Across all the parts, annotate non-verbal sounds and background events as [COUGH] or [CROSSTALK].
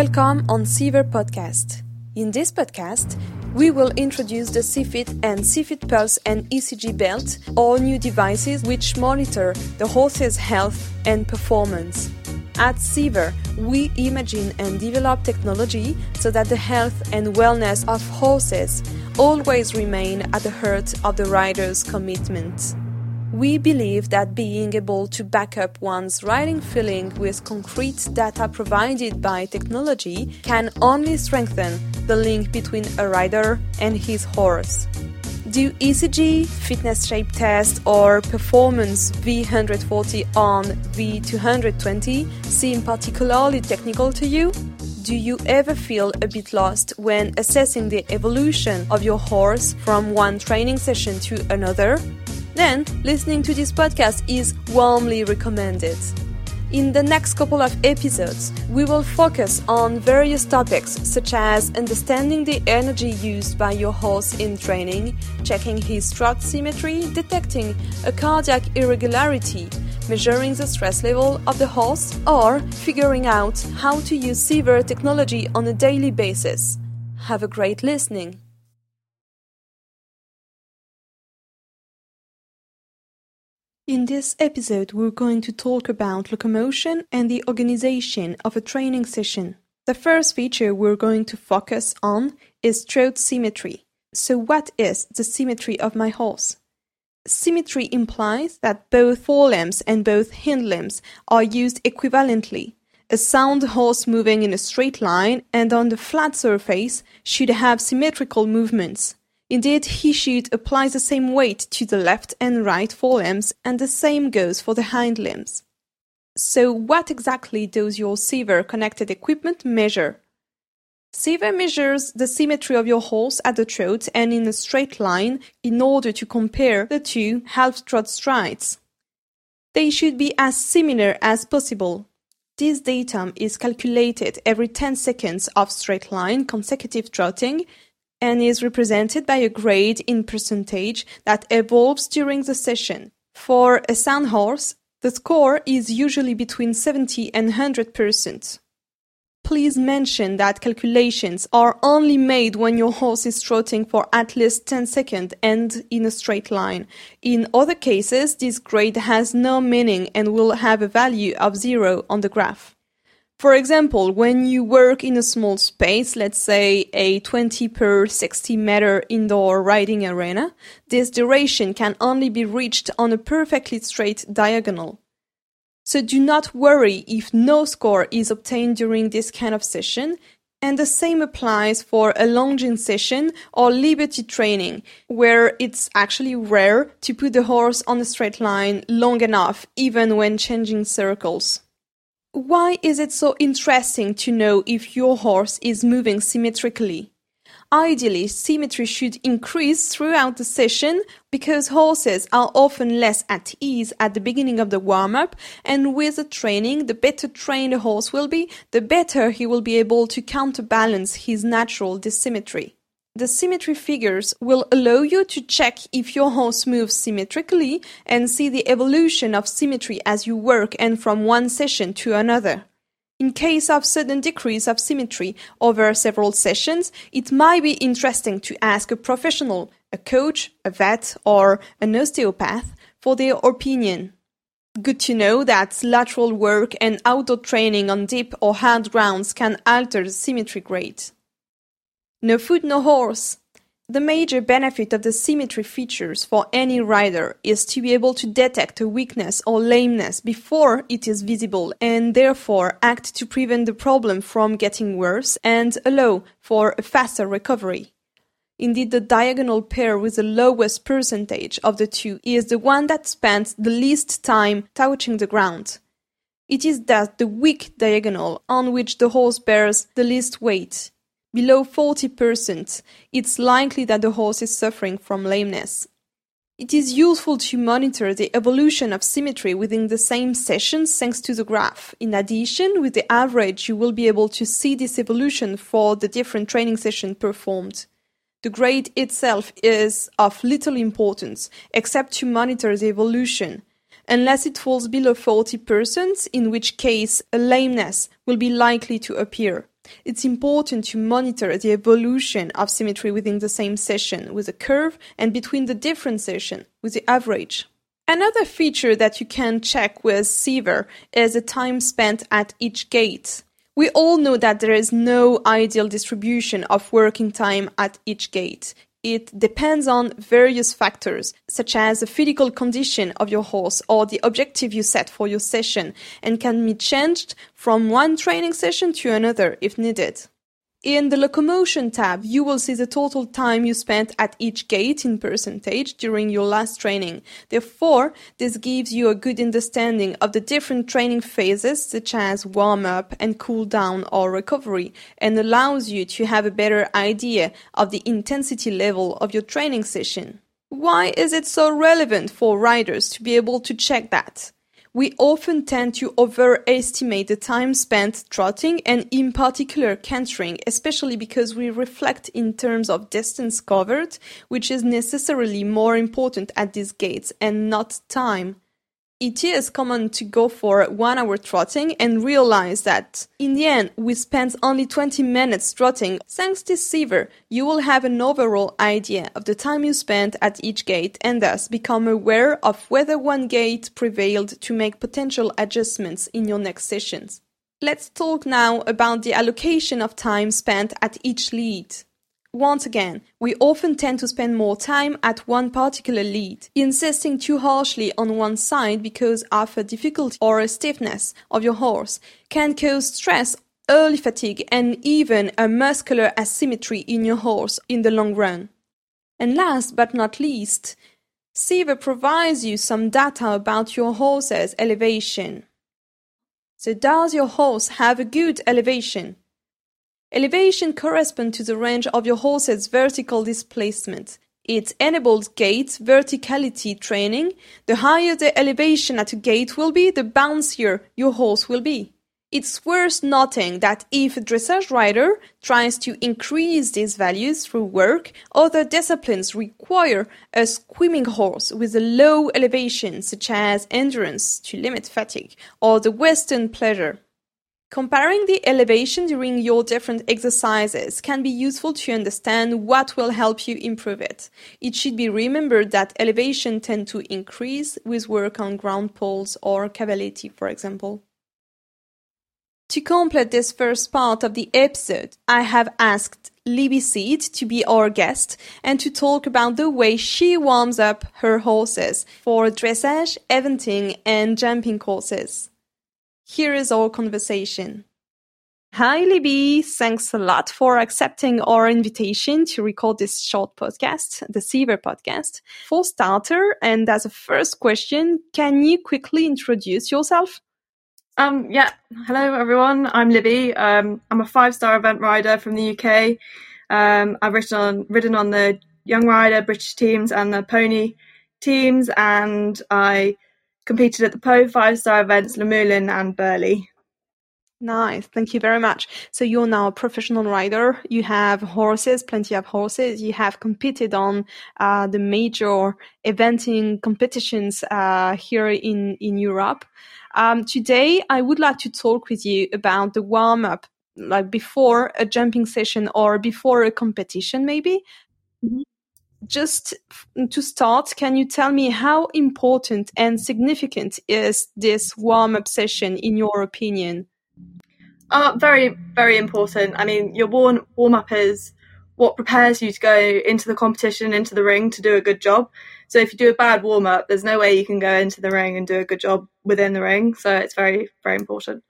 Welcome on Seaver Podcast. In this podcast, we will introduce the CFIT and CFIT Pulse and ECG belt, all new devices which monitor the horse's health and performance. At Seaver, we imagine and develop technology so that the health and wellness of horses always remain at the heart of the rider's commitment. We believe that being able to back up one's riding feeling with concrete data provided by technology can only strengthen the link between a rider and his horse. Do ECG, fitness shape test, or performance V140 on V220 seem particularly technical to you? Do you ever feel a bit lost when assessing the evolution of your horse from one training session to another? Then listening to this podcast is warmly recommended. In the next couple of episodes, we will focus on various topics such as understanding the energy used by your horse in training, checking his trot symmetry, detecting a cardiac irregularity, measuring the stress level of the horse, or figuring out how to use Seaver technology on a daily basis. Have a great listening! In this episode, we're going to talk about locomotion and the organization of a training session. The first feature we're going to focus on is trot symmetry. So, what is the symmetry of my horse? Symmetry implies that both forelimbs and both hind limbs are used equivalently. A sound horse moving in a straight line and on the flat surface should have symmetrical movements. Indeed, he should apply the same weight to the left and right forelimbs, and the same goes for the hind limbs. So, what exactly does your Seaver connected equipment measure? Seaver measures the symmetry of your horse at the trot and in a straight line in order to compare the two half trot strides. They should be as similar as possible. This datum is calculated every 10 seconds of straight line consecutive trotting and is represented by a grade in percentage that evolves during the session. For a sound horse, the score is usually between 70 and 100%. Please mention that calculations are only made when your horse is trotting for at least 10 seconds and in a straight line. In other cases, this grade has no meaning and will have a value of zero on the graph. For example, when you work in a small space, let's say a 20 per 60 meter indoor riding arena, this duration can only be reached on a perfectly straight diagonal. So do not worry if no score is obtained during this kind of session, and the same applies for a longeing session or liberty training, where it's actually rare to put the horse on a straight line long enough, even when changing circles. Why is it so interesting to know if your horse is moving symmetrically? Ideally, symmetry should increase throughout the session because horses are often less at ease at the beginning of the warm up, and with the training, the better trained a horse will be, the better he will be able to counterbalance his natural dissymmetry. The symmetry figures will allow you to check if your horse moves symmetrically and see the evolution of symmetry as you work and from one session to another. In case of sudden decrease of symmetry over several sessions, it might be interesting to ask a professional, a coach, a vet, or an osteopath for their opinion. Good to know that lateral work and outdoor training on deep or hard grounds can alter the symmetry grade. No foot, no horse. The major benefit of the symmetry features for any rider is to be able to detect a weakness or lameness before it is visible and therefore act to prevent the problem from getting worse and allow for a faster recovery. Indeed, the diagonal pair with the lowest percentage of the two is the one that spends the least time touching the ground. It is thus the weak diagonal on which the horse bears the least weight below 40%, it's likely that the horse is suffering from lameness. It is useful to monitor the evolution of symmetry within the same sessions thanks to the graph. In addition, with the average, you will be able to see this evolution for the different training sessions performed. The grade itself is of little importance, except to monitor the evolution, unless it falls below 40%, in which case a lameness will be likely to appear. It's important to monitor the evolution of symmetry within the same session with a curve and between the different sessions with the average. Another feature that you can check with Seaver is the time spent at each gait. We all know that there is no ideal distribution of working time at each gait. It depends on various factors, such as the physical condition of your horse or the objective you set for your session, and can be changed from one training session to another if needed. In the locomotion tab, you will see the total time you spent at each gait in percentage during your last training. Therefore, this gives you a good understanding of the different training phases, such as warm up and cool down or recovery, and allows you to have a better idea of the intensity level of your training session. Why is it so relevant for riders to be able to check that? We often tend to overestimate the time spent trotting and in particular cantering, especially because we reflect in terms of distance covered, which is necessarily more important at these gaits and not time. It is common to go for one hour trotting and realize that in the end we spent only 20 minutes trotting. Thanks to Seaver, you will have an overall idea of the time you spent at each gait and thus become aware of whether one gait prevailed to make potential adjustments in your next sessions. Let's talk now about the allocation of time spent at each lead. Once again, we often tend to spend more time at one particular lead, insisting too harshly on one side because of a difficulty or a stiffness of your horse can cause stress, early fatigue, and even a muscular asymmetry in your horse in the long run. And last but not least, Seaver provides you some data about your horse's elevation. So does your horse have a good elevation? Elevation corresponds to the range of your horse's vertical displacement. It enables gait verticality training. The higher the elevation at a gait will be, the bouncier your horse will be. It's worth noting that if a dressage rider tries to increase these values through work, other disciplines require a swimming horse with a low elevation, such as endurance to limit fatigue, or the Western pleasure. Comparing the elevation during your different exercises can be useful to understand what will help you improve it. It should be remembered that elevation tend to increase with work on ground poles or cavaletti, for example. To complete this first part of the episode, I have asked Libby Seed to be our guest and to talk about the way she warms up her horses for dressage, eventing, and jumping courses. Here is our conversation. Hi, Libby. Thanks a lot for accepting our invitation to record this short podcast, the Seaver podcast. For starter, and as a first question, can you quickly introduce yourself? Um, yeah. Hello, everyone. I'm Libby. Um, I'm a five-star event rider from the UK. Um, I've ridden on, ridden on the Young Rider British teams and the Pony teams, and I competed at the Pau five star events, Luhmühlen and Burghley. Nice, thank you very much. So you're now a professional rider. You have horses, plenty of horses. You have competed on uh, the major eventing competitions uh, here in in Europe. Um, today, I would like to talk with you about the warm up, like before a jumping session or before a competition, maybe. Mm-hmm just to start, can you tell me how important and significant is this warm up session in your opinion? Uh, very, very important. I mean, your warm warm up is what prepares you to go into the competition, into the ring to do a good job. So if you do a bad warm up, there's no way you can go into the ring and do a good job within the ring. So it's very, very important.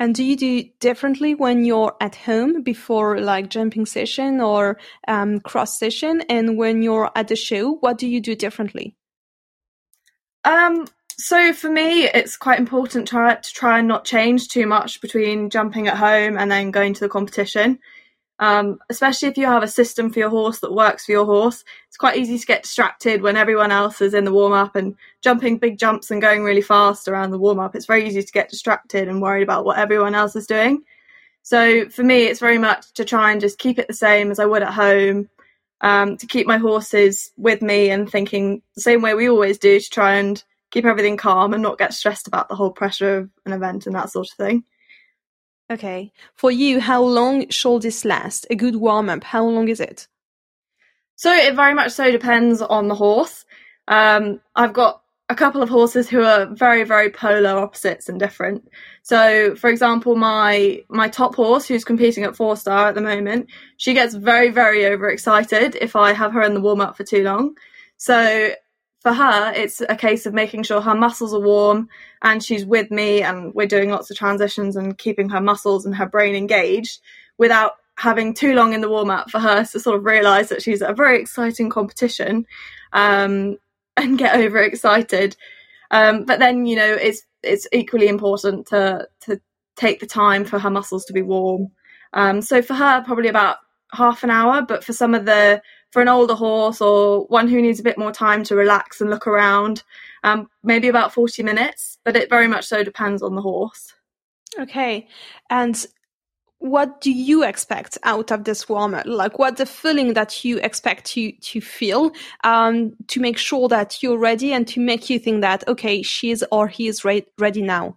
And do you do differently when you're at home before like jumping session or um, cross session, and when you're at the show? What do you do differently? Um. So for me, it's quite important to, to try and not change too much between jumping at home and then going to the competition. Um, especially if you have a system for your horse that works for your horse. It's quite easy to get distracted when everyone else is in the warm up and jumping big jumps and going really fast around the warm up. It's very easy to get distracted and worried about what everyone else is doing. So for me, it's very much to try and just keep it the same as I would at home, um, to keep my horses with me and thinking the same way we always do to try and keep everything calm and not get stressed about the whole pressure of an event and that sort of thing. Okay. For you, how long should this last? A good warm up, how long is it? So it very much so depends on the horse. Um, I've got a couple of horses who are very, very polar opposites and different. So, for example, my my top horse, who's competing at four star at the moment, she gets very, very overexcited if I have her in the warm up for too long. So for her, it's a case of making sure her muscles are warm and she's with me and we're doing lots of transitions and keeping her muscles and her brain engaged without having too long in the warm up for her to sort of realize that she's at a very exciting competition um, [LAUGHS] and get overexcited. Um, but then, you know, it's it's equally important to to take the time for her muscles to be warm. Um, so for her, probably about half an hour, but for some of the for an older horse or one who needs a bit more time to relax and look around, um, maybe about 40 minutes, but it very much so depends on the horse. Okay. And what do you expect out of this warm up? Like, what the feeling that you expect to to feel um, to make sure that you're ready and to make you think that okay, she's or he is re- ready now.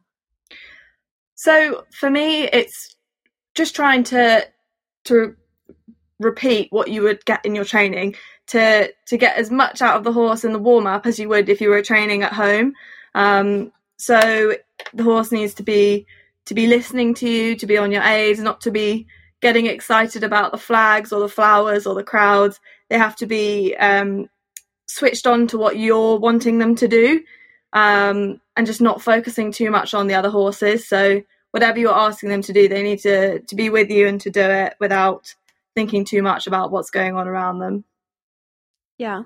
So for me, it's just trying to to repeat what you would get in your training to to get as much out of the horse in the warm up as you would if you were training at home. Um, so the horse needs to be to be listening to you, to be on your aids, not to be getting excited about the flags or the flowers or the crowds. They have to be um, switched on to what you're wanting them to do, um, and just not focusing too much on the other horses. So whatever you're asking them to do, they need to to be with you and to do it without thinking too much about what's going on around them. Yeah.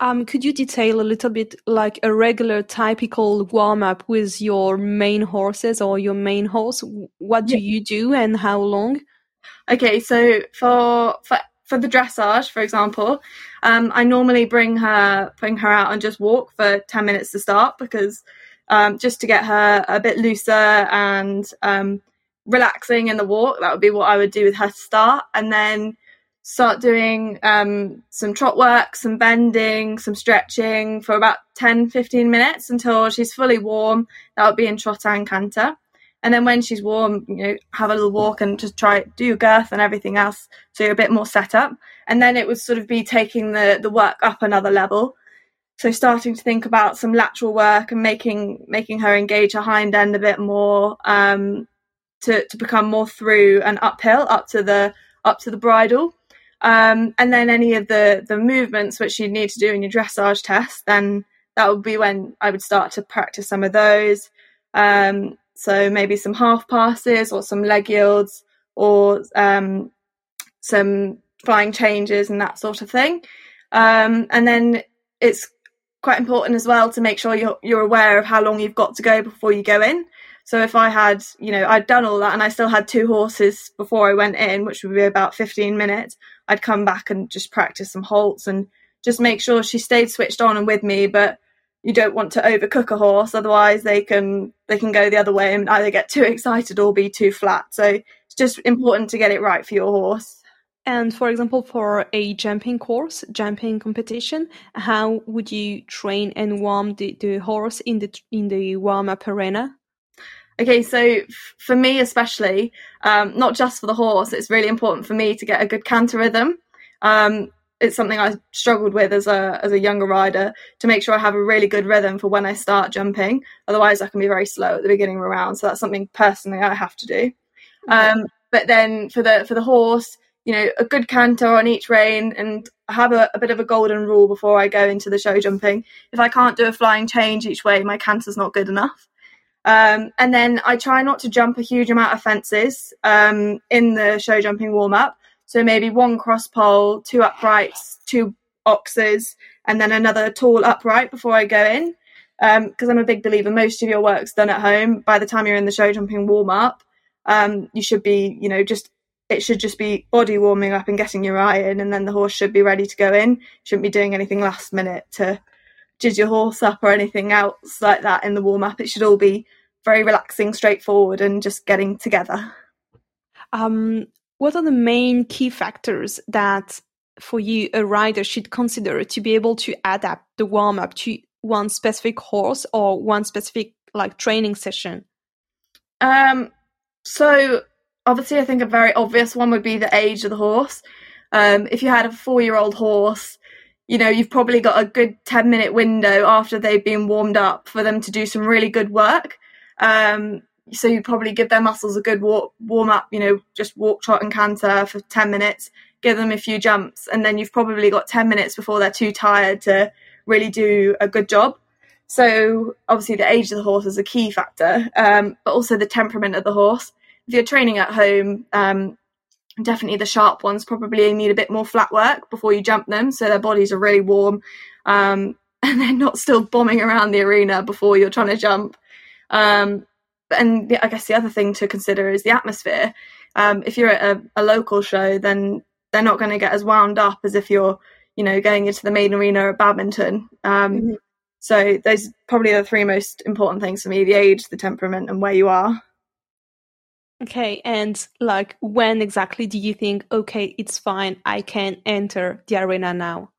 Um, could you detail a little bit like a regular typical warm up with your main horses or your main horse? What do yeah. you do and how long? Okay, so for for for the dressage, for example, um, I normally bring her bring her out and just walk for ten minutes to start because um, just to get her a bit looser and um, relaxing in the walk. That would be what I would do with her to start, and then start doing um, some trot work, some bending, some stretching for about 10 15 minutes until she's fully warm. That would be in trot and canter. And then when she's warm, you know, have a little walk and just try do your girth and everything else so you're a bit more set up. And then it would sort of be taking the the work up another level. So starting to think about some lateral work and making making her engage her hind end a bit more, um, to, to become more through and uphill up to the up to the bridle. Um, and then any of the the movements which you need to do in your dressage test, then that would be when I would start to practice some of those. Um, so maybe some half passes or some leg yields or um, some flying changes and that sort of thing. Um, and then it's quite important as well to make sure you're you're aware of how long you've got to go before you go in. So if I had, you know, I'd done all that and I still had two horses before I went in, which would be about 15 minutes, I'd come back and just practice some halts and just make sure she stayed switched on and with me. But you don't want to overcook a horse, otherwise they can they can go the other way and either get too [LAUGHS] excited or be too flat. So it's just important to get it right for your horse. And for example, for a jumping course, jumping competition, how would you train and warm the, the horse in the in the warm up arena? Okay, so for me especially, um, not just for the horse, it's really important for me to get a good canter rhythm. Um, it's something I struggled with as a as a younger rider to make sure I have a really good rhythm for when I start jumping. Otherwise, I can be very slow at the beginning of a round. So that's something personally I have to do. Um, but then for the for the horse, you know, a good canter on each rein and have a, a, bit of a golden rule before I go into the show jumping. If I can't do a flying change each way, my canter's not good enough. Um, and then I try not to jump a huge amount of fences um, in the show jumping warm up. So maybe one cross pole, two uprights, two oxers, and then another tall upright before I go in. Because um, I'm a big believer, most of your work's done at home. By the time you're in the show jumping warm up, um, you should be, you know, just it should just be body warming up and getting your eye in, and then the horse should be ready to go in. Shouldn't be doing anything last minute to jizz your horse up or anything else like that in the warm up. It should all be very relaxing, straightforward, and just getting together. Um, what are the main key factors that for you a rider should consider to be able to adapt the warm up to one specific horse or one specific like training session? Um, so obviously, I think a very obvious one would be the age of the horse. Um, if you had a four year old horse, you know, you've probably got a good 10 minute window after they've been warmed up for them to do some really good work. Um, so you probably give their muscles a good walk, warm up, you know, just walk, trot, and canter for 10 minutes, give them a few jumps, and then you've probably got 10 minutes before they're too tired to really do a good job. So obviously, the age of the horse is a key factor, um, but also the temperament of the horse. If you're training at home, um, definitely the sharp ones probably need a bit more flat work before you jump them, so their bodies are really warm, um, [LAUGHS] and they're not still bombing around the arena before you're trying to jump. Um, and the, I guess the other thing to consider is the atmosphere. Um, if you're at a, a, local show, then they're not going to get as wound up as if you're, you know, going into the main arena at Badminton. Um, mm-hmm. So those probably the three most important things for me: the age, the temperament, and where you are. Okay, and like when exactly do you think okay, it's fine, I can enter the arena now?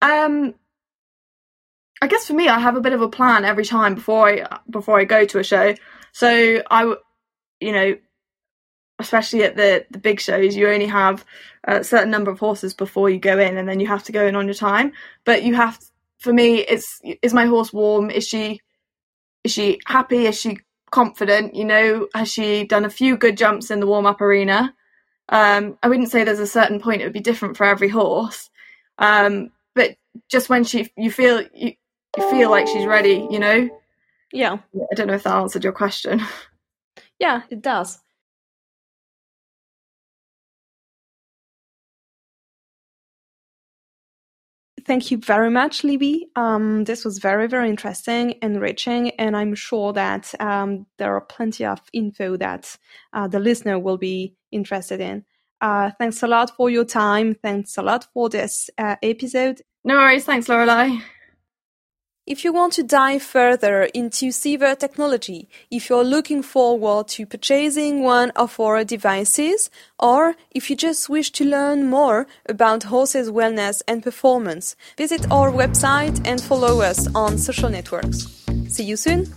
Um I guess for me I have a bit of a plan every time before I before I go to a show. So I you know especially at the the big shows you only have a certain number of horses before you go in and then you have to go in on your time. But you have for me it's is my horse warm? Is she is she happy? Is she confident. You know, has she done a few good jumps in the warm up arena? Um, I wouldn't say there's a certain point it would be different for every horse, um, but just when she you feel you, you feel like she's ready, you know. Yeah. I don't know if that answered your question. Yeah, it does. Thank you very much, Libby. Um, this was very, very interesting, enriching, and I'm sure that um, there are plenty of info that uh, the listener will be interested in. Uh, thanks a lot for your time. Thanks a lot for this uh, episode. No worries. Thanks, Lorelei. If you want to dive further into Seaver technology, if you're looking forward to purchasing one of our devices, or if you just wish to learn more about horses' wellness and performance, visit our website and follow us on social networks. See you soon!